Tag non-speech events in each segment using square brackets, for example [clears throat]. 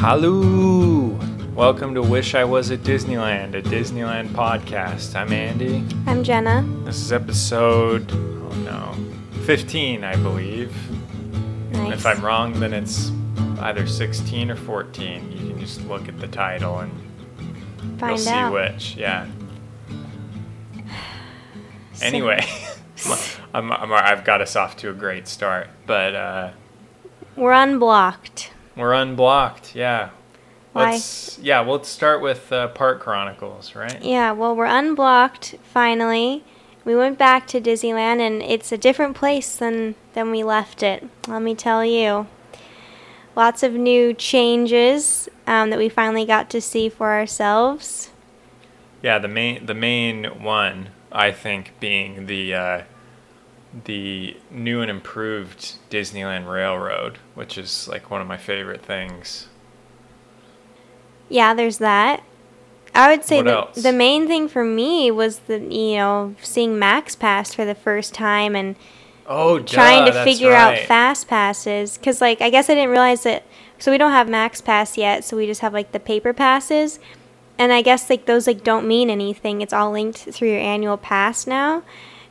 Hello! Welcome to Wish I Was at Disneyland, a Disneyland podcast. I'm Andy. I'm Jenna. This is episode, oh no, 15, I believe. Nice. If I'm wrong, then it's either 16 or 14. You can just look at the title and Find you'll see out. which. Yeah. [sighs] Anyway, [laughs] I'm, I'm, I've got us off to a great start, but uh, We're unblocked. We're unblocked. Yeah. Why? Let's yeah. Well, let's start with uh, Park Chronicles, right? Yeah, well, we're unblocked finally. We went back to Disneyland and it's a different place than than we left it. Let me tell you. Lots of new changes um, that we finally got to see for ourselves. Yeah, the main the main one I think being the uh, the new and improved Disneyland Railroad, which is like one of my favorite things. Yeah, there's that. I would say What the, main thing for me was the you know seeing Max Pass for the first time and Oh, trying duh, to figure out fast passes. Because like i guess i didn't realize that so we don't have max pass yet so we just have like the paper passes. And i guess like those like don't mean anything. It's all linked through your annual pass now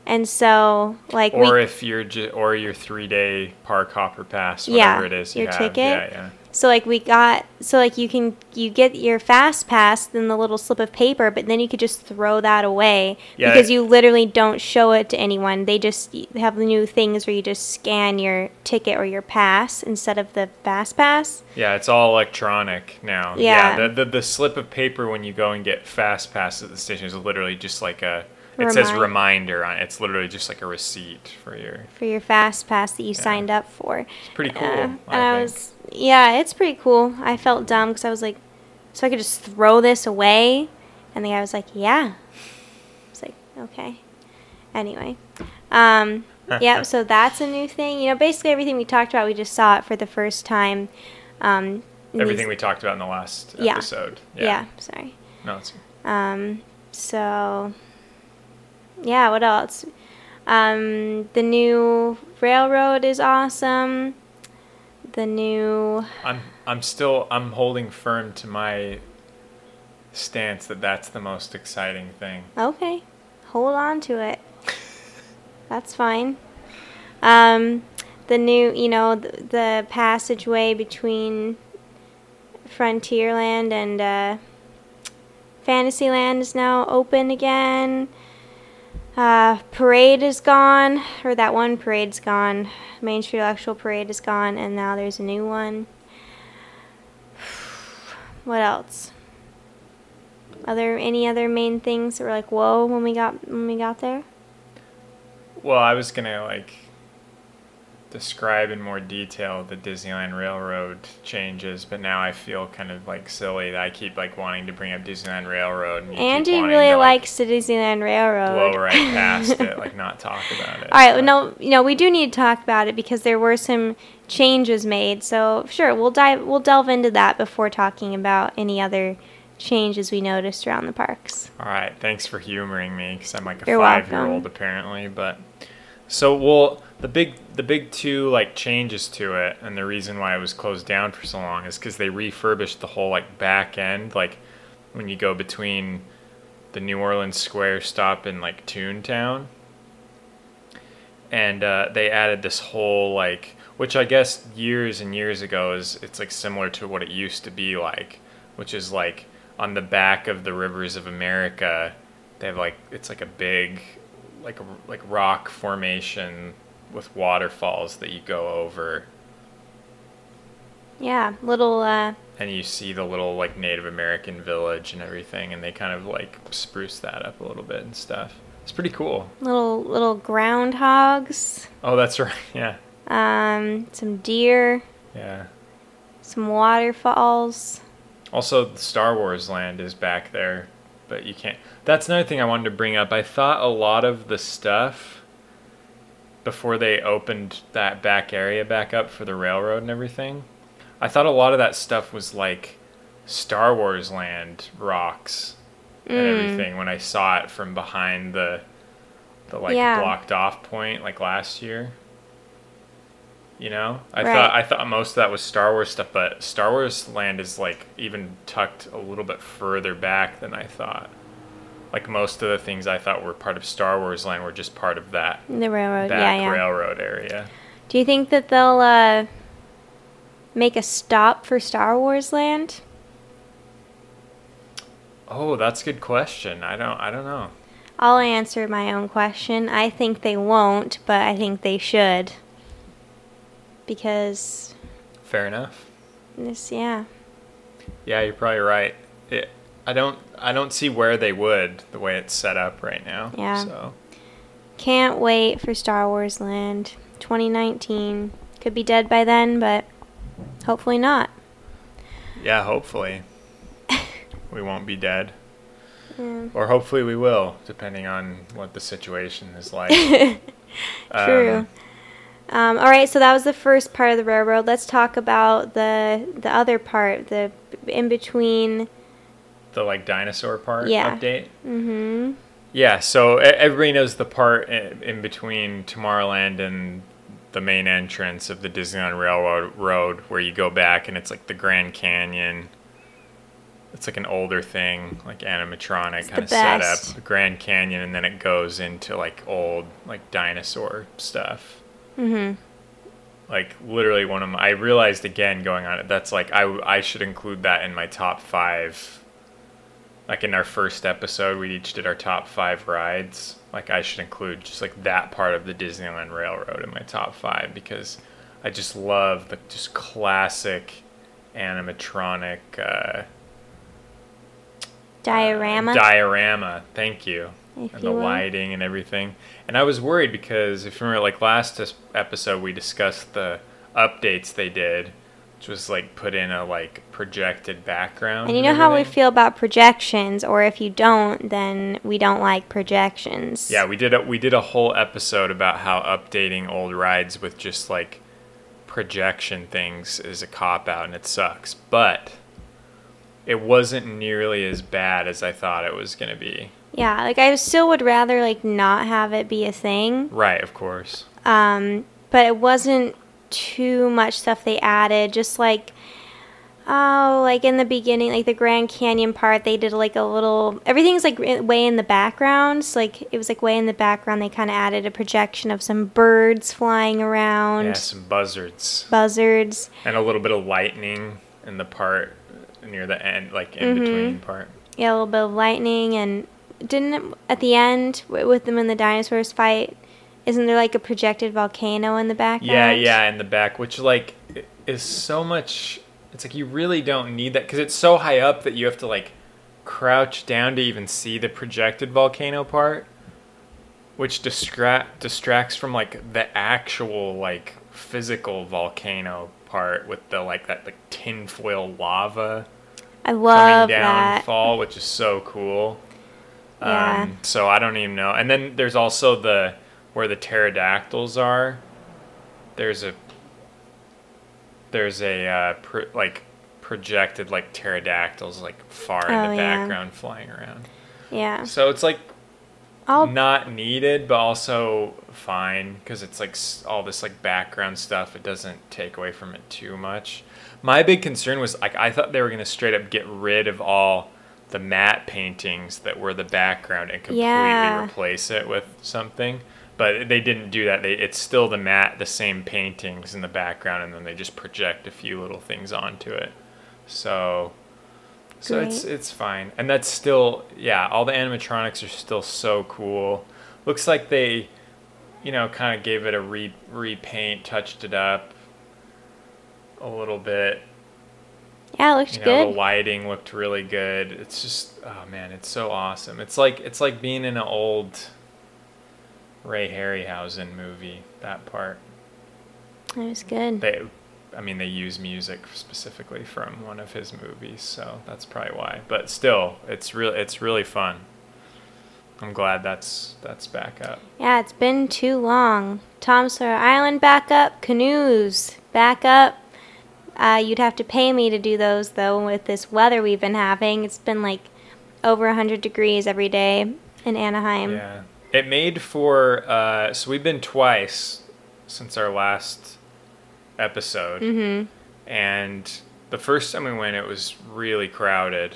and so like Or we if you're ju- or your three day park hopper pass, Yeah, whatever it is you your have. ticket. Yeah, yeah. so like we got so like you can you get your fast pass then the little slip of paper but then you could just throw that away Yeah, because it- you literally don't show it to anyone they just have the new things where you just scan your ticket or your pass instead of the fast pass Yeah, it's all electronic now. Yeah. the, the the slip of paper when you go and get fast pass at the station is literally just like a. It says reminder on it. It's literally just like a receipt for your. for your fast pass that you signed up for. It's pretty cool. Uh, and I, I, think. was, yeah, it's pretty cool. I felt dumb because I was like, so I could just throw this away, and the guy was like, yeah. I was like, okay. Anyway, um, [laughs] yeah. So that's a new thing. You know, basically everything we talked about, we just saw it for the first time. Um, in Everything these- we talked about in the last Yeah. episode. yeah. Sorry. No, it's Um, so, yeah, what else? Um, the new railroad is awesome. The new, I'm I'm still I'm holding firm to my stance that that's the most exciting thing. okay, hold on to it. That's fine. Um, the new, you know, the, the passageway between Frontierland and uh, Fantasyland is now open again. Uh, parade is gone, or that one parade's gone. Main Street Electrical Parade is gone, and now there's a new one. [sighs] What else? Other any other main things that were like whoa when we got when we got there? Well, I was gonna like describe in more detail the Disneyland Railroad changes, but now I feel kind of like silly that I keep like wanting to bring up Disneyland Railroad. And Andy really to, like, likes the Disneyland Railroad. blow right past it, [laughs] like not talk about it. All right, but- no, you know we do need to talk about it because there were some changes made. So sure, we'll dive, we'll delve into that before talking about any other changes we noticed around the parks. All right, thanks for humoring me because I'm like a You're five-year-old apparently. But so well, the big the big two like changes to it, and the reason why it was closed down for so long is because they refurbished the whole like back end, like when you go between the New Orleans Square stop and like Toontown, and uh, they added this whole like, which I guess years and years ago is it's like similar to what it used to be like, which is like on the back of the rivers of America, they have like it's like a big, like a like rock formation with waterfalls that you go over, Yeah, little uh, and you see the little like Native American village and everything, and they kind of like spruce that up a little bit and stuff. It's pretty cool. little little groundhogs, Oh, that's [laughs] right. Yeah, um, some deer, yeah. some waterfalls. Also, Star Wars land is back there, but you can't. That's another thing I wanted to bring up. I thought a lot of the stuff before they opened that back area back up for the railroad and everything, I thought a lot of that stuff was like Star Wars land rocks and Mm. everything when I saw it from behind the the like Yeah. blocked off point like last year. You know, I Right. thought I thought most of that was Star Wars stuff, but Star Wars Land is like even tucked a little bit further back than I thought. Like most of the things I thought were part of Star Wars Land were just part of that The railroad. back yeah, yeah. railroad area. Do you think that they'll uh, make a stop for Star Wars Land? Oh, that's a good question. I don't I don't know. I'll answer my own question. I think they won't, but I think they should. Because Fair enough. this, yeah. Yeah, you're probably right. It, I don't I don't see where they would the way it's set up right now. Yeah. So Can't wait for Star Wars Land 2019. Could be dead by then, but hopefully not. yeah, hopefully [laughs] we won't be dead. Yeah. Or hopefully we will, depending on what the situation is like. [laughs] True. Um, Um, all right, so that was the first part of the railroad. Let's talk about the the other part, the in between. The like dinosaur part Yeah. update. Mm-hmm. Yeah, so everybody knows the part in, between Tomorrowland and the main entrance of the Disneyland Railroad road where you go back and it's like the Grand Canyon. It's like an older thing, like animatronic kind of setup. The Grand Canyon, and then it goes into like old, like dinosaur stuff. Mm-hmm. Like literally one of my, I realized again going on it, that's like, I, I should include that in my top five. Like in our first episode, we each did our top five rides. Like I should include just like that part of the Disneyland Railroad in my top five because I just love the just classic animatronic uh, Diorama. diorama. Thank you. if and you the lighting and everything. And I was worried because if you remember, like last episode, we discussed the updates they did, was like put in a like projected background. And you know how we feel about projections, or if you don't, then we don't like projections. Yeah, we did a, we did a whole episode about how updating old rides with just like projection things is a cop out and it sucks. But it wasn't nearly as bad as I thought it was going to be. Yeah, like I still would rather like not have it be a thing. Right, of course. Um, but it wasn't too much stuff they added. Just like, oh, like in the beginning, like the Grand Canyon part, they did like a little. Everything's like way in the background. So like it was like way in the background. They kind of added a projection of some birds flying around, Yeah, some buzzards. buzzards. and a little bit of lightning in the part near the end, like in Mhm. between part. Yeah, a little bit of lightning, and didn't at the end with them in the dinosaurs fight? Isn't there like a projected volcano in the back? Yeah, yeah, in the back, which like is so much. It's like you really don't need that because it's so high up that you have to like crouch down to even see the projected volcano part, which distract distracts from like the actual like physical volcano part with the like that like tinfoil lava I coming love down that. fall, which is so cool. Yeah. Um, so I don't even know. And then there's also the where the pterodactyls are. There's a there's a uh, pro- like projected like pterodactyls like far in Oh, the yeah. background flying around. Yeah. So it's like I'll not needed, but also fine because it's like all this like background stuff. It doesn't take away from it too much. My big concern was like I thought they were gonna straight up get rid of all the matte paintings that were the background and completely Yeah. replace it with something. But they didn't do that. They it's still the matte, the same paintings in the background, and then they just project a few little things onto it. So so it's Great. it's fine. And that's still yeah, all the animatronics are still so cool. Looks like they you know, kind of gave it a re repaint, touched it up a little bit. yeah, it looked You know, good. the lighting looked really good. It's just oh man, it's so awesome. It's like it's like being in an old Ray Harryhausen movie, that part. It was good. They I mean, they use music specifically from one of his movies, so that's probably why. But still, it's real. It's really fun. I'm glad that's that's back up. Yeah, it's been too long. Tom Sawyer Island back up, canoes back up. Uh, you'd have to pay me to do those though. With this weather we've been having, it's been like over hundred degrees every day in Anaheim. Yeah, it made for. Uh, so we've been twice since our last episode. Mhm. And the first time we went, it was really crowded.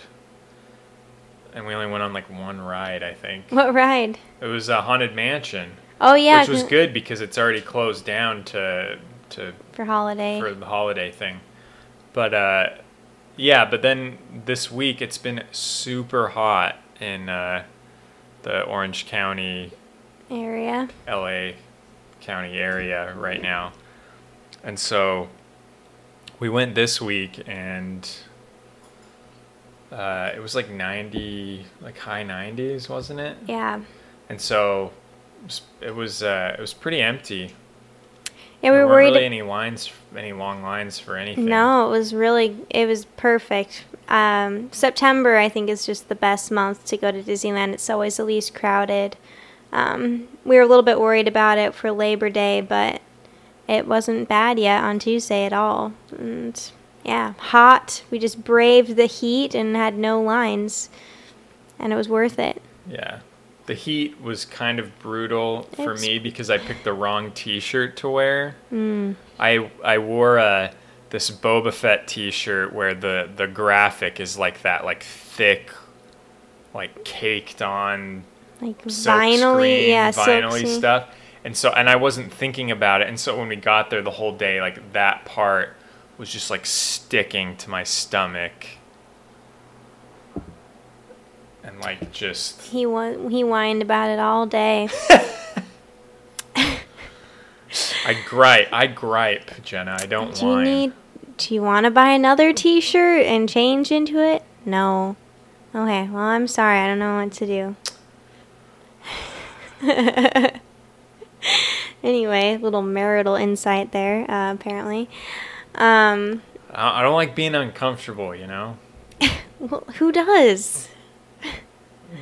And we only went on like one ride, I think. What ride? It was a haunted mansion, Oh yeah, which was good because it's already closed down to to for holiday. for the holiday thing. But uh, yeah, but then this week it's been super hot in uh, the Orange County, area. LA County area right now. And so we went this week and uh, it was like 90, like high 90s, wasn't it? Yeah. And so it was- it was uh, it was pretty empty. Yeah, we were worried. really any lines, any long lines for anything. No, it was really it was perfect. Um, September I think is just the best month to go to Disneyland. It's always the least crowded. Um, we were a little bit worried about it for Labor Day, but it wasn't bad yet on Tuesday at all. And yeah, hot. We just braved the heat and had no lines, and it was worth it. Yeah. The heat was kind of brutal for It's- me because I picked the wrong T-shirt to wear. Mm. I I wore a this Boba Fett T-shirt where the the graphic is like that, like thick, like caked on Like vinily, yeah, vinylly stuff. And so, and I wasn't thinking about it. And so when we got there, the whole day, like that part was just like sticking to my stomach, and like just He wa- he whined about it all day. [laughs] I gripe. I gripe, Jenna. I don't Do you whine. need? Do you want to buy another T-shirt and change into it? No. Okay. Well, I'm sorry. I don't know what to do. [laughs] anyway, little marital insight there. Uh, apparently. Um, I I don't like being uncomfortable. You know. [laughs] well, who does?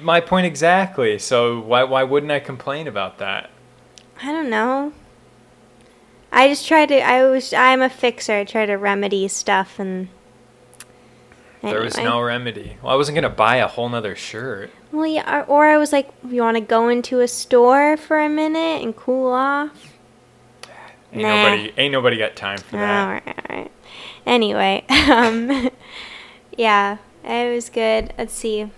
My point exactly. So why why wouldn't I complain about that? I don't know. I just try to. I was. I'm a fixer. I try to remedy stuff and. There was no remedy. Well, I wasn't gonna buy a whole nother shirt. Well, yeah, or, or I was like, you want to go into a store for a minute and cool off? Ain't Nah. nobody ain't nobody got time for that. right, all right. Anyway, [laughs] um, [laughs] yeah, it was good. Let's see.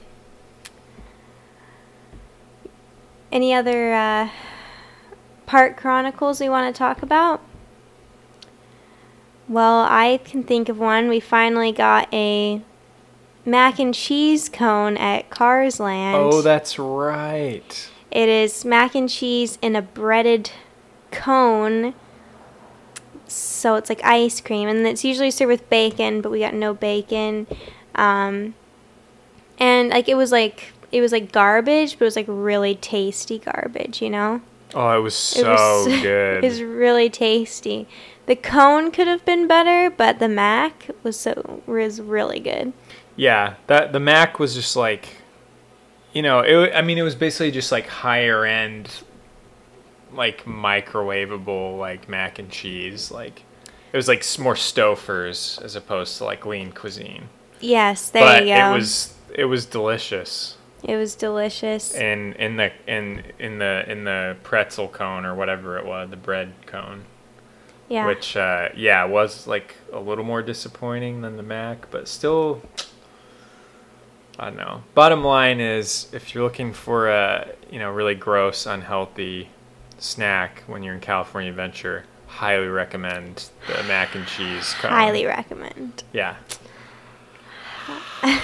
Any other uh, park chronicles we want to talk about? Well, I can think of one. We finally got a mac and cheese cone at Cars Land. Oh, that's right. It is mac and cheese in a breaded cone. So it's like ice cream, and it's usually served with bacon, but we got no bacon. Um, and like it was like it was like garbage, but it was like really tasty garbage, you know. Oh, it was It so was, [laughs] good. It was really tasty. The cone could have been better, but the mac was so was really good. Yeah, that the Mac was just like, you know, it. I mean, it was basically just like higher end, like microwavable like mac and cheese. Like it was like more Stouffer's as opposed to like lean cuisine. Yes, there but you go. it was it was delicious. It was delicious. And in the in in the in the pretzel cone or whatever it was, the bread cone. yeah. Which uh, yeah was like a little more disappointing than the Mac, but still. I don't know. Bottom line is, if you're looking for a you know really gross, unhealthy snack when you're in California Adventure, highly recommend the mac and cheese. Cone. Highly recommend. Yeah. [laughs]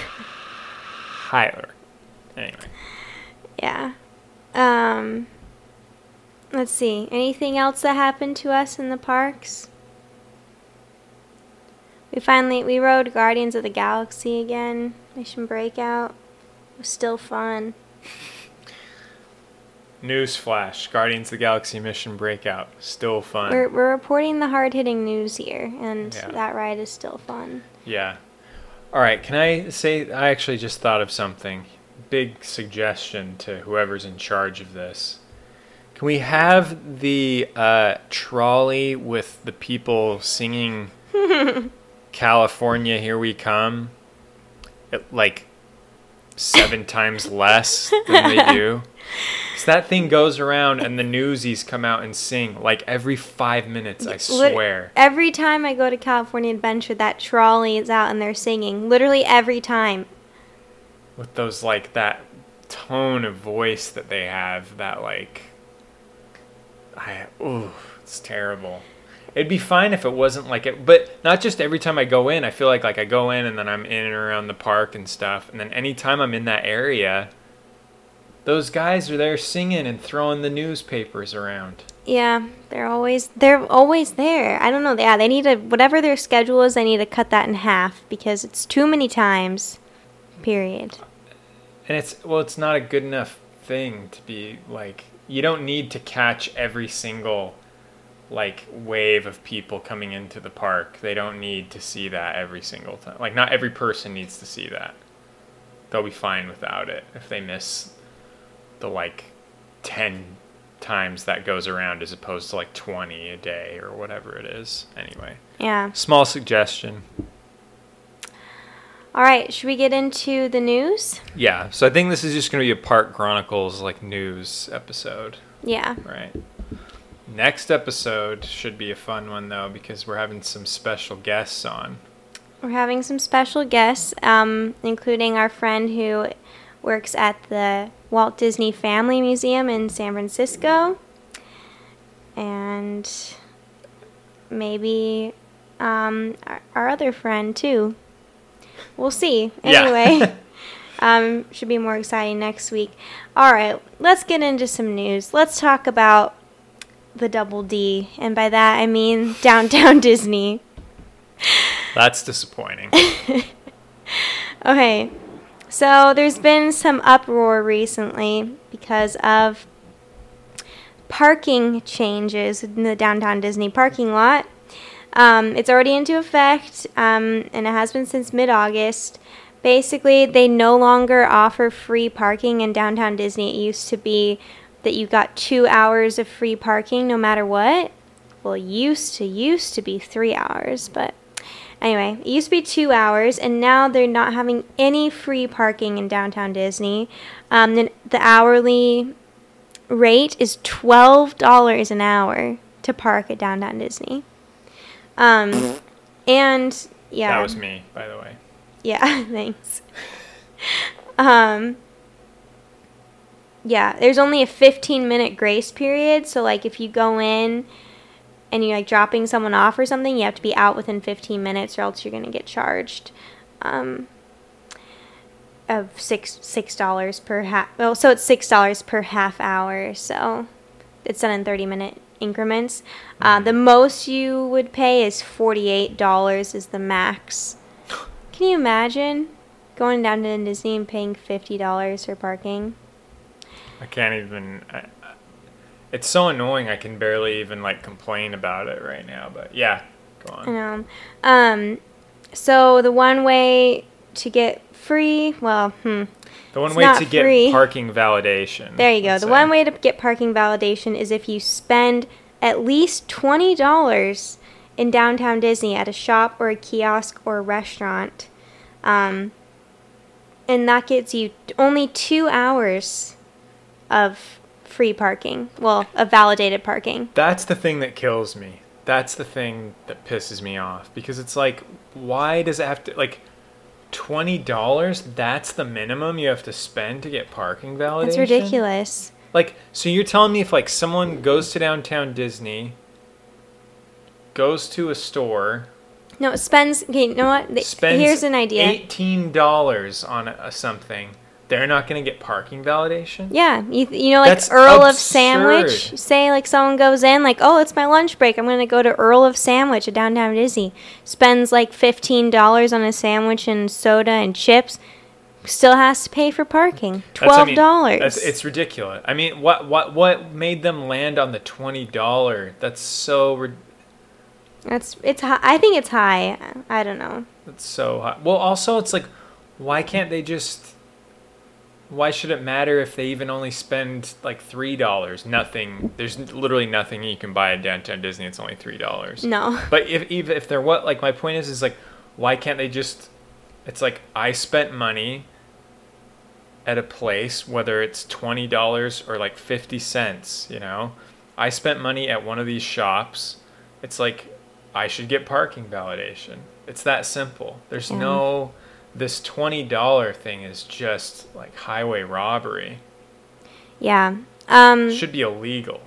highly. Anyway. Yeah. Um let's see. Anything else that happened to us in the parks? We finally we rode Guardians of the Galaxy again. Mission Breakout. It was still fun. [laughs] Newsflash: Guardians of the Galaxy Mission Breakout still fun. We're we're reporting the hard hitting news here and Yeah. that ride is still fun. Yeah. All right. Can I say I actually just thought of something? Big suggestion to whoever's in charge of this. Can we have the uh, trolley with the people singing [laughs] "California, Here We Come" at like seven times less than they do? [laughs] So that thing goes around, and the newsies come out and sing like every five minutes. I swear. Every time I go to California Adventure, that trolley is out and they're singing. Literally every time. With those like that tone of voice that they have that like I ooh it's terrible. It'd be fine if it wasn't like it but not just every time I go in, I feel like like I go in and then I'm in and around the park and stuff and then anytime I'm in that area those guys are there singing and throwing the newspapers around. Yeah, they're always they're always there. I don't know. Yeah, they need to whatever their schedule is. They need to cut that in half because it's too many times. Period. And it's well, it's not a good enough thing to be like you don't need to catch every single like wave of people coming into the park. They don't need to see that every single time. Like not every person needs to see that. They'll be fine without it if they miss the like 10 times that goes around as opposed to like 20 a day or whatever it is. Anyway, Yeah. small suggestion. All right. Should we get into the news? Yeah, so I think this is just going to be a Park Chronicles like news episode. Yeah. Right. Next episode should be a fun one though because we're having some special guests on. We're having some special guests, um, including our friend who works at the Walt Disney Family Museum in San Francisco, and maybe um, our, our other friend too. We'll see. Yeah. Anyway, [laughs] um, should be more exciting next week. All right, let's get into some news. Let's talk about the Double D, and by that I mean [laughs] Downtown Disney. That's disappointing. [laughs] Okay, so there's been some uproar recently because of parking changes in the downtown Disney parking lot. Um, it's already into effect, um, and it has been since mid August. Basically, they no longer offer free parking in downtown Disney. It used to be that you got two hours of free parking no matter what. Well, used to used to be three hours, but Anyway, it used to be two hours, and now they're not having any free parking in downtown Disney. Um, the, the hourly rate is twelve dollars an hour to park at downtown Disney. Um, and yeah, That was me, by the way. yeah, [laughs] thanks. um, yeah, there's only a 15 minute grace period. So, like, if you go in and you're like dropping someone off or something, you have to be out within 15 minutes or else you're going to get charged um, of six six dollars per half. Well, so it's six dollars per half hour. So it's done in 30 minute increments. Uh, the most you would pay is $48 is the max. Can you imagine going down to Disney and paying $50 for parking? I can't even. I, it's so annoying. I can barely even like complain about it right now. But yeah, go on. I know. Um, so the one way to get free, well, hmm, The one It's way to get free. parking validation. there you go. The say. one way to get parking validation is if you spend at least twenty dollars in downtown Disney at a shop or a kiosk or a restaurant, um, and that gets you only two hours of free parking. Well, of validated parking. That's the thing that kills me. That's the thing that pisses me off because it's like, why does it have to like twenty dollars? That's the minimum you have to spend to get parking validation. That's ridiculous. Like, so you're telling me if like someone goes to downtown Disney, goes to a store, No, spends. Okay, you know what? Spends Here's an idea. eighteen dollars on a, a something, they're not going to get parking validation. Yeah, you, you know, like That's Earl of. Sandwich. Say like someone goes in, like, oh, it's my lunch break. I'm gonna go to Earl of Sandwich at downtown Disney. Spends like fifteen dollars on a sandwich and soda and chips. Still has to pay for parking. That's- I Twelve mean, dollars. It's ridiculous. I mean, what what what made them land on the twenty dollar? That's so rid- That's it's. High. I think it's high. I don't know. that's so high. Well, also it's like, why can't they just? Why should it matter if they even only spend like three dollars? Nothing. There's literally nothing you can buy at downtown Disney. It's only three dollars. No. But if even if they're what like my point is is like, why can't they just? It's like I spent money. at a place, whether it's twenty dollars or like fifty cents, you know, I spent money at one of these shops. It's like I should get parking validation. It's that simple. There's Yeah. no this twenty dollar thing is just like highway robbery. Yeah. Um, should be illegal.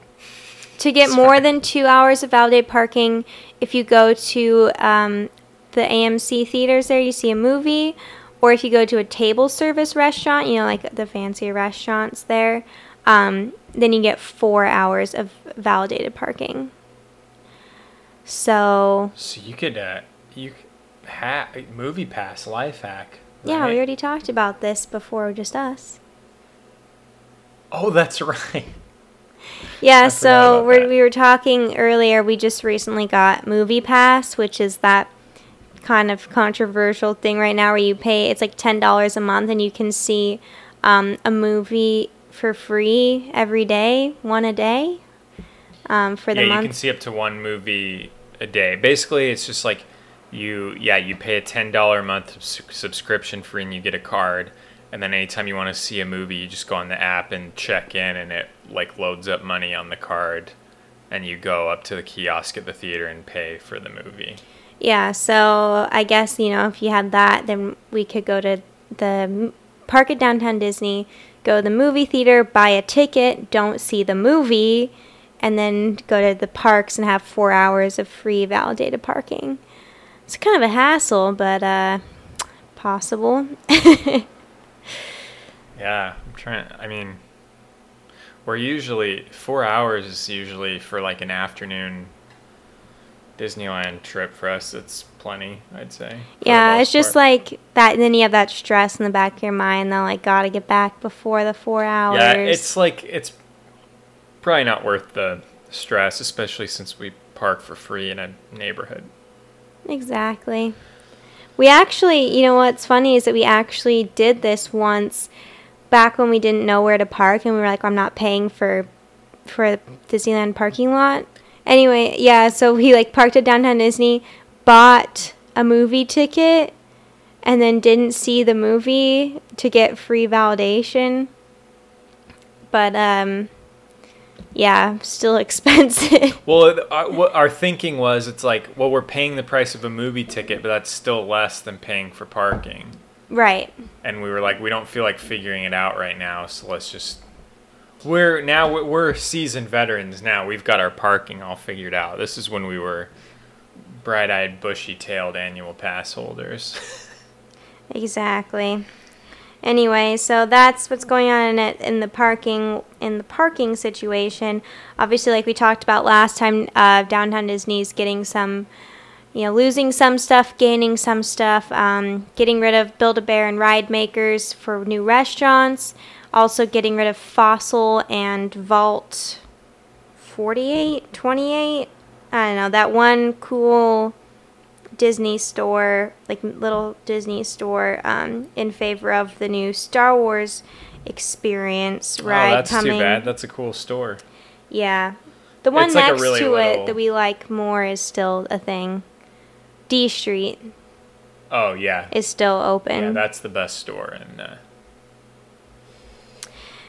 to get [laughs] Sorry. more than two hours of validated parking, if you go to um, the AMC theaters there, you see a movie, or if you go to a table service restaurant, you know, like the fancy restaurants there, um, then you get four hours of validated parking. So, So you could uh you c- ha- movie pass life hack. yeah, we already talked about this before, just us. Oh, that's [laughs] right. Yeah, I so we're, we were talking earlier. We just recently got Movie Pass, which is that kind of controversial thing right now where you pay it's like ten dollars a month and you can see um, a movie for free every day, one a day, um, for the yeah, month. you can see up to one movie a day. Basically, it's just like you yeah you pay a ten dollar a month subscription fee and you get a card, and then anytime you want to see a movie, you just go on the app and check in, and it like loads up money on the card, and you go up to the kiosk at the theater and pay for the movie. Yeah, so I guess, you know, if you had that, then we could go to the park at downtown Disney, go to the movie theater, buy a ticket, don't see the movie, and then go to the parks and have four hours of free validated parking. It's kind of a hassle, but uh, possible. [laughs] Yeah, I'm trying. I mean, we're usually four hours is usually for like an afternoon Disneyland trip for us. It's plenty, I'd say. yeah, it's just part. like that. And Then you have that stress in the back of your mind that, like, gotta get back before the four hours. yeah, it's like it's probably not worth the stress, especially since we park for free in a neighborhood. Exactly. We actually, you know what's funny is that we actually did this once back when we didn't know where to park and we were like, I'm not paying for for Disneyland parking lot. Anyway, yeah, so we like parked at downtown Disney, bought a movie ticket, and then didn't see the movie to get free validation. But um yeah, still [laughs] expensive. Well, our, uh, what our thinking was, it's like, well, we're paying the price of a movie ticket, but that's still less than paying for parking. right. and we were like, we don't feel like figuring it out right now, so let's just. We're now we're- we're seasoned veterans now. We've got our parking all figured out. This is when we were bright-eyed, bushy-tailed annual pass holders. [laughs] Exactly. Anyway, so that's what's going on in it in the parking in the parking situation. Obviously, like we talked about last time, uh, downtown Disney's getting some, you know, losing some stuff, gaining some stuff, um, getting rid of Build a Bear and Ridemakerz for new restaurants. Also, getting rid of Fossil and Vault 48, 28. I don't know that one cool Disney store, like little Disney store, um, in favor of the new Star Wars experience ride oh, that's coming. too bad. That's a cool store. Yeah, the one It's like next really to little- it that we like more is still a thing. D Street Oh yeah, is still open. yeah. That's the best store in. Uh,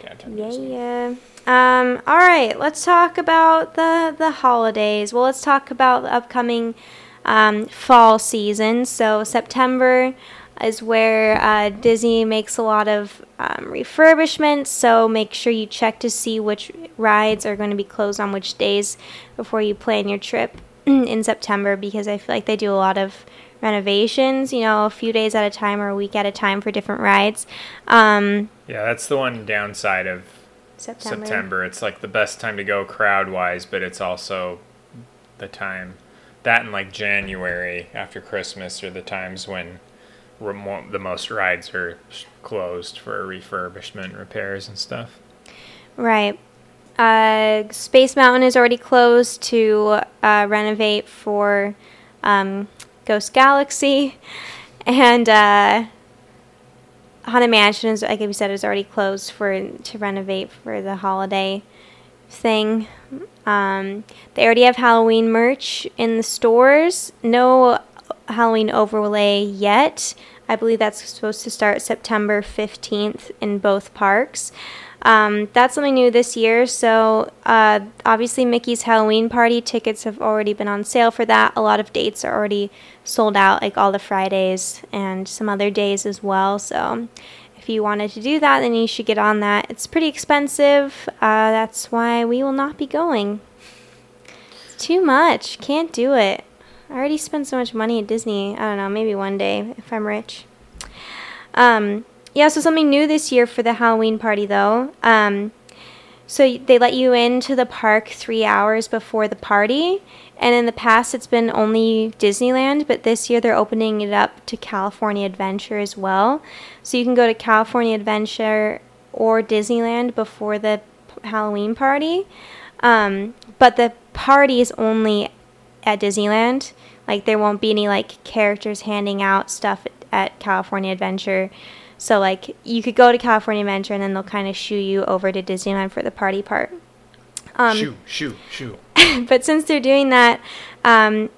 downtown Yeah, Disney. yeah. Um, all right, let's talk about the the holidays. Well, let's talk about the upcoming um, fall season. So September is where uh, Disney makes a lot of um, refurbishments. So make sure you check to see which rides are going to be closed on which days before you plan your trip [clears throat] in September, because I feel like they do a lot of renovations. You know, a few days at a time or a week at a time for different rides. Um, Yeah, that's the one downside of September. September. It's like the best time to go crowd wise, but it's also the time that in like January after Christmas are the times when the most rides are closed for refurbishment, repairs, and stuff. Right. Uh, Space Mountain is already closed to uh, renovate for um, Ghost Galaxy, [laughs] and uh, Haunted Mansion is, like we said, is already closed for to renovate for the holiday thing. Um, they already have Halloween merch in the stores. No Halloween overlay yet. I believe that's supposed to start September 15th in both parks. Um, that's something new this year. So, uh, obviously, Mickey's Halloween party tickets have already been on sale for that. A lot of dates are already sold out, like all the Fridays and some other days as well. So, if you wanted to do that, then you should get on that. It's pretty expensive. Uh, that's why we will not be going. It's too much. Can't do it. I already spent so much money at Disney. I don't know. Maybe one day if I'm rich. Um, yeah, so something new this year for the Halloween party, though. Um, so they let you into the park three hours before the party. And in the past, it's been only Disneyland, but this year they're opening it up to California Adventure as well. So you can go to California Adventure or Disneyland before the Halloween party. Um, but the party is only at Disneyland. Like there won't be any like characters handing out stuff at, California Adventure. So like you could go to California Adventure and then they'll kind of shoo you over to Disneyland for the party part. Um, shoo, shoo, shoo. [laughs] but since they're doing that um,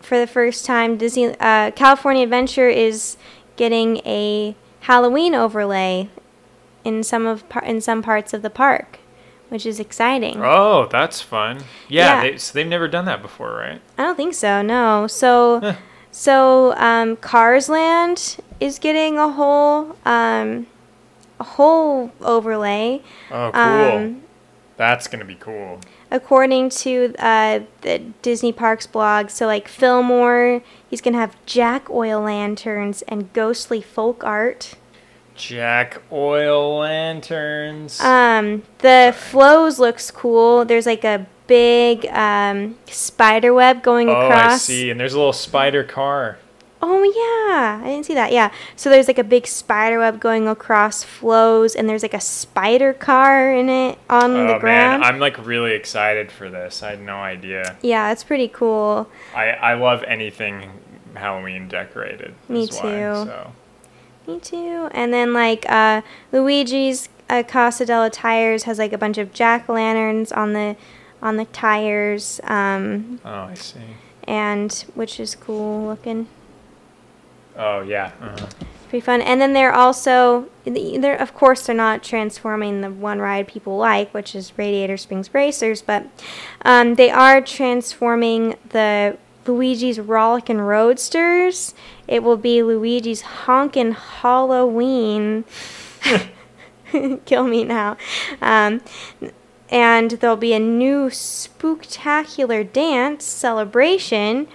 for the first time, Disney uh, California Adventure is getting a Halloween overlay in some of par- in some parts of the park, which is exciting. Oh, that's fun. Yeah, Yeah. They, so they've never done that before, right? I don't think so. No. So Huh. so um, Cars Land is getting a whole um, a whole overlay. Oh, cool. Um, that's gonna be cool. According to uh, the Disney Parks blog. So, like Fillmore, he's gonna have jack oil lanterns and ghostly folk art. Jack oil lanterns. Um, the Flo's looks cool. There's like a big um, spider web going oh, across. I see. And there's a little spider car. Oh yeah, I didn't see that. Yeah, so there's like a big spider web going across Flo's, and there's like a spider car in it on oh the ground. man, I'm like really excited for this. I had no idea. yeah, it's pretty cool. I I love anything Halloween decorated. Me is why, too. so. Me too. And then like uh, Luigi's uh, Casa della Tires has like a bunch of jack o' lanterns on the on the tires, um, Oh, I see. and which is cool looking. Oh yeah. Uh-huh. Pretty fun. And then they're also they're of course they're not transforming the one ride people like, which is Radiator Springs Racers, but um, they are transforming the Luigi's Rollickin' Roadsters. It will be Luigi's Honkin' Halloween. [laughs] Kill me now. Um, and there'll be a new spooktacular dance celebration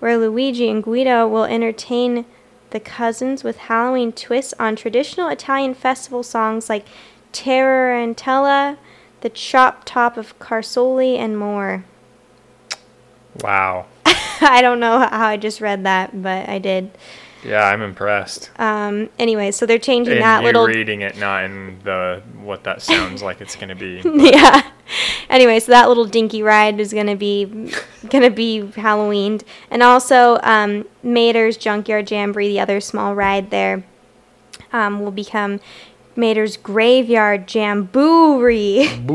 where Luigi and Guido will entertain the cousins with Halloween twists on traditional Italian festival songs like Tarantella, the Chop Top of Carsoli, and more. Wow. [laughs] I don't know how I just read that, but I did. Yeah, I'm impressed. Um, anyway, so they're changing And that you little. reading it, not in the what that sounds like it's gonna be. [laughs] yeah. Anyway, so that little dinky ride is gonna be gonna be Halloweened, and also um, Mater's Junkyard Jamboree, the other small ride there, um, will become Mater's Graveyard Jamboree, [laughs]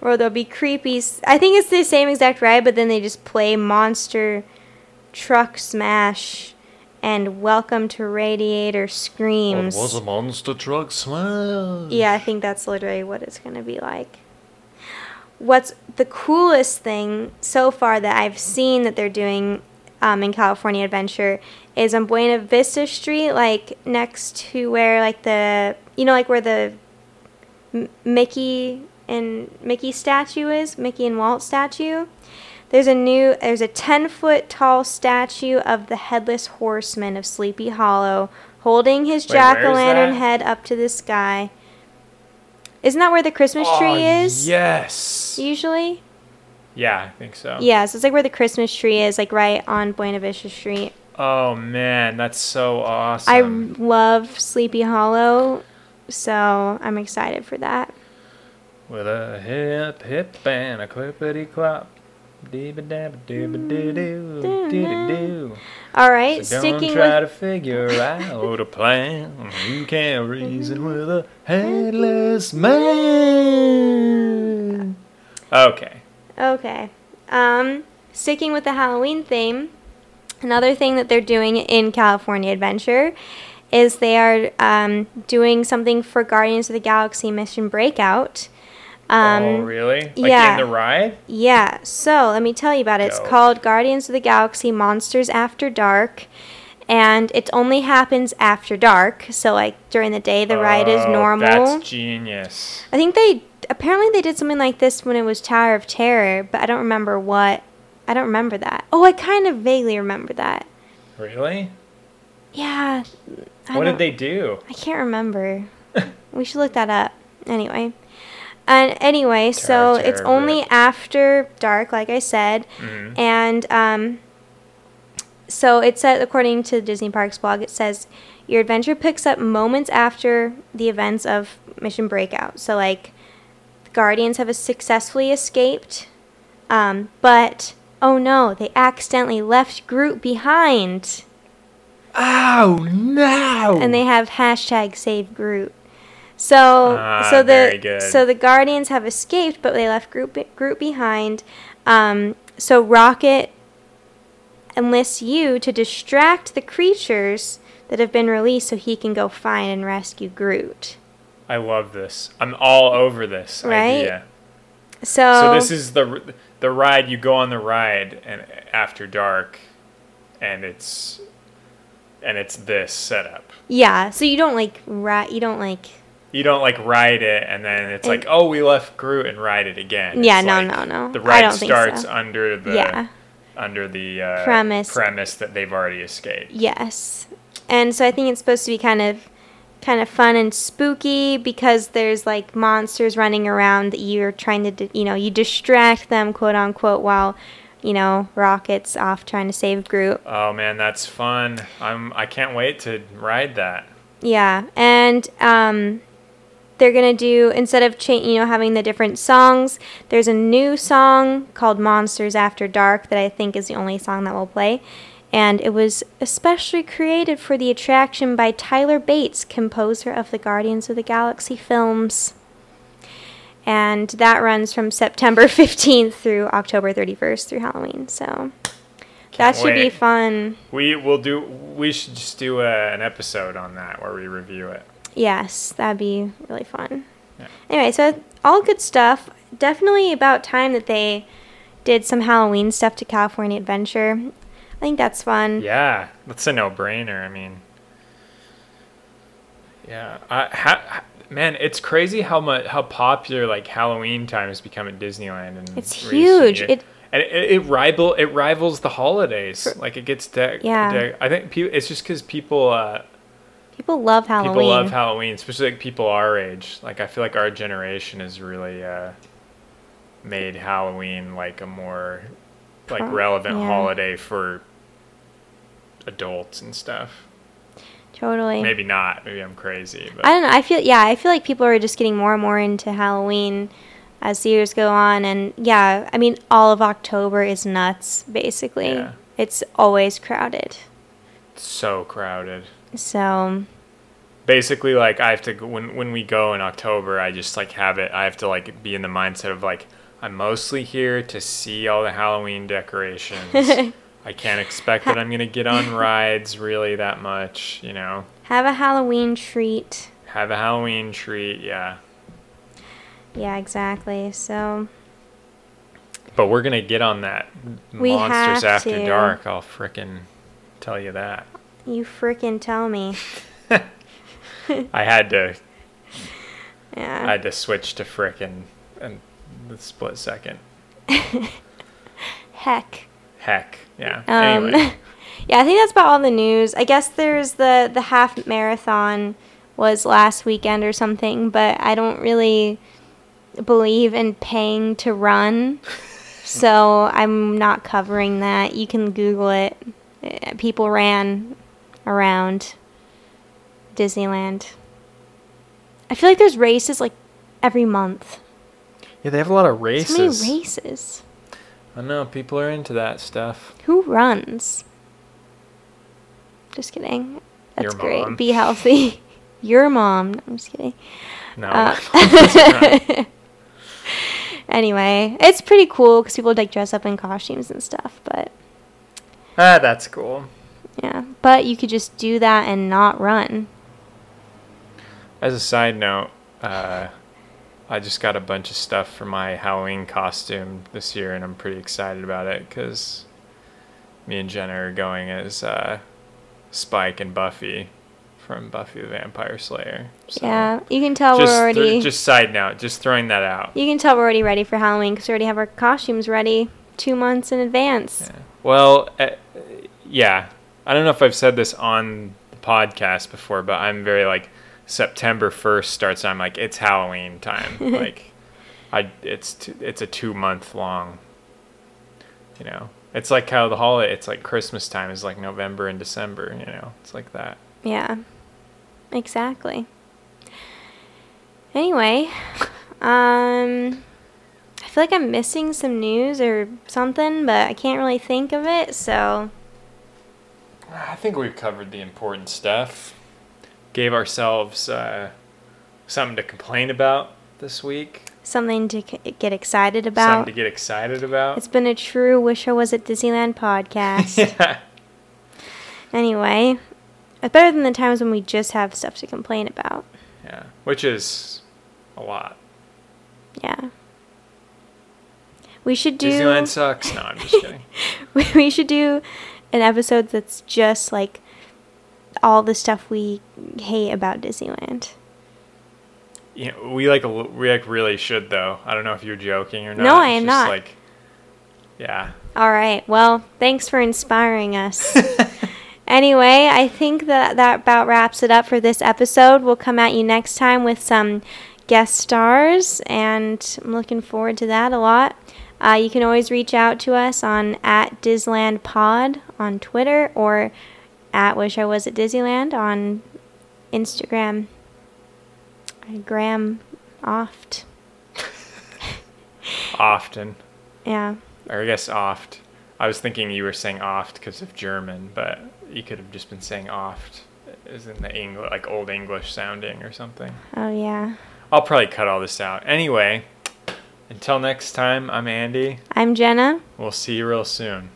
where there'll be creepy. I think it's the same exact ride, but then they just play Monster Truck Smash and Welcome to Radiator Screams. What was a monster truck smash? Yeah, I think that's literally what it's going to be like. What's the coolest thing so far that I've seen that they're doing um, in California Adventure is on Buena Vista Street, like next to where, like the, you know, like where the M- Mickey and Mickey statue is, Mickey and Walt statue. There's a new, there's a 10 foot tall statue of the headless horseman of Sleepy Hollow holding his jack o' lantern head up to the sky. Isn't that where the Christmas tree Oh, is? Yes. Usually? Yeah, I think so. Yeah, so it's like where the Christmas tree is, like right on Buena Vista Street. Oh man, that's so awesome. I love Sleepy Hollow, so I'm excited for that. With a hip hip and a clippity clop. All right, So don't sticking try with to figure out a plan. You can't reason with a headless man. Okay. okay, um, sticking with the Halloween theme, Another thing that they're doing in California Adventure is they are um, doing something for Guardians of the Galaxy Mission Breakout. Um, oh, really? Like yeah. in the ride? Yeah, so let me tell you about it. It's called Guardians of the Galaxy Monsters After Dark. And it only happens after dark. So, like, during the day, the ride is Oh, normal. That's genius. I think they, apparently, they did something like this when it was Tower of Terror, but I don't remember what. I don't remember that. Oh, I kind of vaguely remember that. Really? Yeah. I what did they do? I can't remember. [laughs] we should look that up. Anyway. And anyway, so it's only after dark, like I said. Mhm. And um, so it said, according to Disney Parks blog, it says your adventure picks up moments after the events of Mission Breakout. So, like, the Guardians have successfully escaped, um, but oh no, they accidentally left Groot behind. Oh no! and they have hashtag save Groot. So Ah, so the so the Guardians have escaped, but they left Groot Groot behind. Um, so Rocket enlists you to distract the creatures that have been released, so he can go find and rescue Groot. I love this. I'm all over this Right? idea. So, So this is the the ride. You go on the ride and after dark, and it's and it's this setup. yeah. So you don't like rat. You don't like. You don't like ride it and then it's like, oh, we left Groot and ride it again. Yeah, It's no, like no, no. The I ride starts so. under the Yeah. under the uh, Premise. premise that they've already escaped. Yes. And so I think it's supposed to be kind of kind of fun and spooky because there's like monsters running around that you're trying to you know, you distract them quote unquote while you know, Rocket's off trying to save Groot. Oh man, that's fun. I'm I can't wait to ride that. Yeah. And um they're going to do instead of cha- you know having the different songs, there's a new song called Monsters After Dark that I think is the only song that will play. And it was especially created for the attraction by Tyler Bates, composer of the Guardians of the Galaxy films. And that runs from September [laughs] 15th through October 31st through Halloween. So that should be fun. We will do. We should just do a, an episode on that where we review it. Yes, that'd be really fun. Yeah. Anyway, so all good stuff. Definitely about time that they did some Halloween stuff to California Adventure. I think that's fun. Yeah, that's a no-brainer. I mean, yeah. I, ha, man, it's crazy how much how popular like Halloween time has become at Disneyland. And It's huge. It- and it, it rival it rivals the holidays. For- like it gets de- Yeah. de- I think people. It's just because people. Uh, People love Halloween. People love Halloween, especially like people our age. Like I feel like our generation has really uh, made Halloween like a more like Pro- relevant yeah. holiday for adults and stuff. totally. Maybe not. Maybe I'm crazy, but I don't know. I feel yeah. I feel like people are just getting more and more into Halloween as the years go on, and yeah. I mean, all of October is nuts. Basically, Yeah. it's always crowded. it's so crowded. So Basically, like I have to when when we go in October, I just like have it. I have to like be in the mindset of like I'm mostly here to see all the Halloween decorations. [laughs] I can't expect that I'm gonna get on [laughs] rides really that much, you know. have a Halloween treat. Have a Halloween treat, yeah. Yeah, exactly. So But we're gonna get on that We Monsters After to. Dark. I'll frickin' tell you that. You freaking tell me. [laughs] I had to, Yeah. I had to switch to frickin' and the split second. [laughs] Heck. Heck, yeah. Um, anyway, [laughs] yeah, I think that's about all the news. I guess there's the the half marathon was last weekend or something, but I don't really believe in paying to run. so I'm not covering that. You can Google it. Uh, People ran around Disneyland. I feel like there's races like every month. yeah, they have a lot of So races. many races. I know people are into that stuff. Who runs? Just kidding. That's Your great. mom. Be healthy. [laughs] Your mom. No, I'm just kidding. No, Uh, [laughs] [laughs] anyway, it's pretty cool because people like dress up in costumes and stuff. But Ah, that's cool. Yeah, but you could just do that and not run. As a side note, uh, I just got a bunch of stuff for my Halloween costume this year, and I'm pretty excited about it because me and Jenna are going as uh, Spike and Buffy from Buffy the Vampire Slayer. So yeah, you can tell we're already. th- just side note, just throwing that out. you can tell we're already ready for Halloween because we already have our costumes ready two months in advance. Yeah. Well, uh, yeah. I don't know if I've said this on the podcast before, but I'm very like September 1st starts. I'm like it's Halloween time. [laughs] like, I it's t- it's a two month long. You know, it's like how the holiday. It's like Christmas time is like November and December. You know, it's like that. Yeah, exactly. Anyway, [laughs] um, I feel like I'm missing some news or something, but I can't really think of it. So I think we've covered the important stuff. Gave ourselves uh, something to complain about this week. something to c- get excited about. Something to get excited about. It's been a true "Wish I Was at Disneyland" podcast. [laughs] yeah. Anyway, it's better than the times when we just have stuff to complain about. Yeah, which is a lot. Yeah. We should do. Disneyland sucks. No, I'm just [laughs] kidding. we we should do an episode that's just like all the stuff we hate about Disneyland. Know, we like we like really should though. I don't know if you're joking or not. No, I am just not. Like, yeah. All right. Well, thanks for inspiring us. [laughs] anyway, I think that that about wraps it up for this episode. We'll come at you next time with some guest stars, and I'm looking forward to that a lot. Uh, you can always reach out to us on at Disland Pod on Twitter or at Wish I Was at Disneyland on Instagram. Graham oft. [laughs] Often, Yeah. or I guess oft. I was thinking you were saying oft because of German, but you could have just been saying oft, as in the English, like old English sounding or something. Oh yeah. I'll probably cut all this out. Anyway, until next time, I'm Andy. I'm Jenna. We'll see you real soon.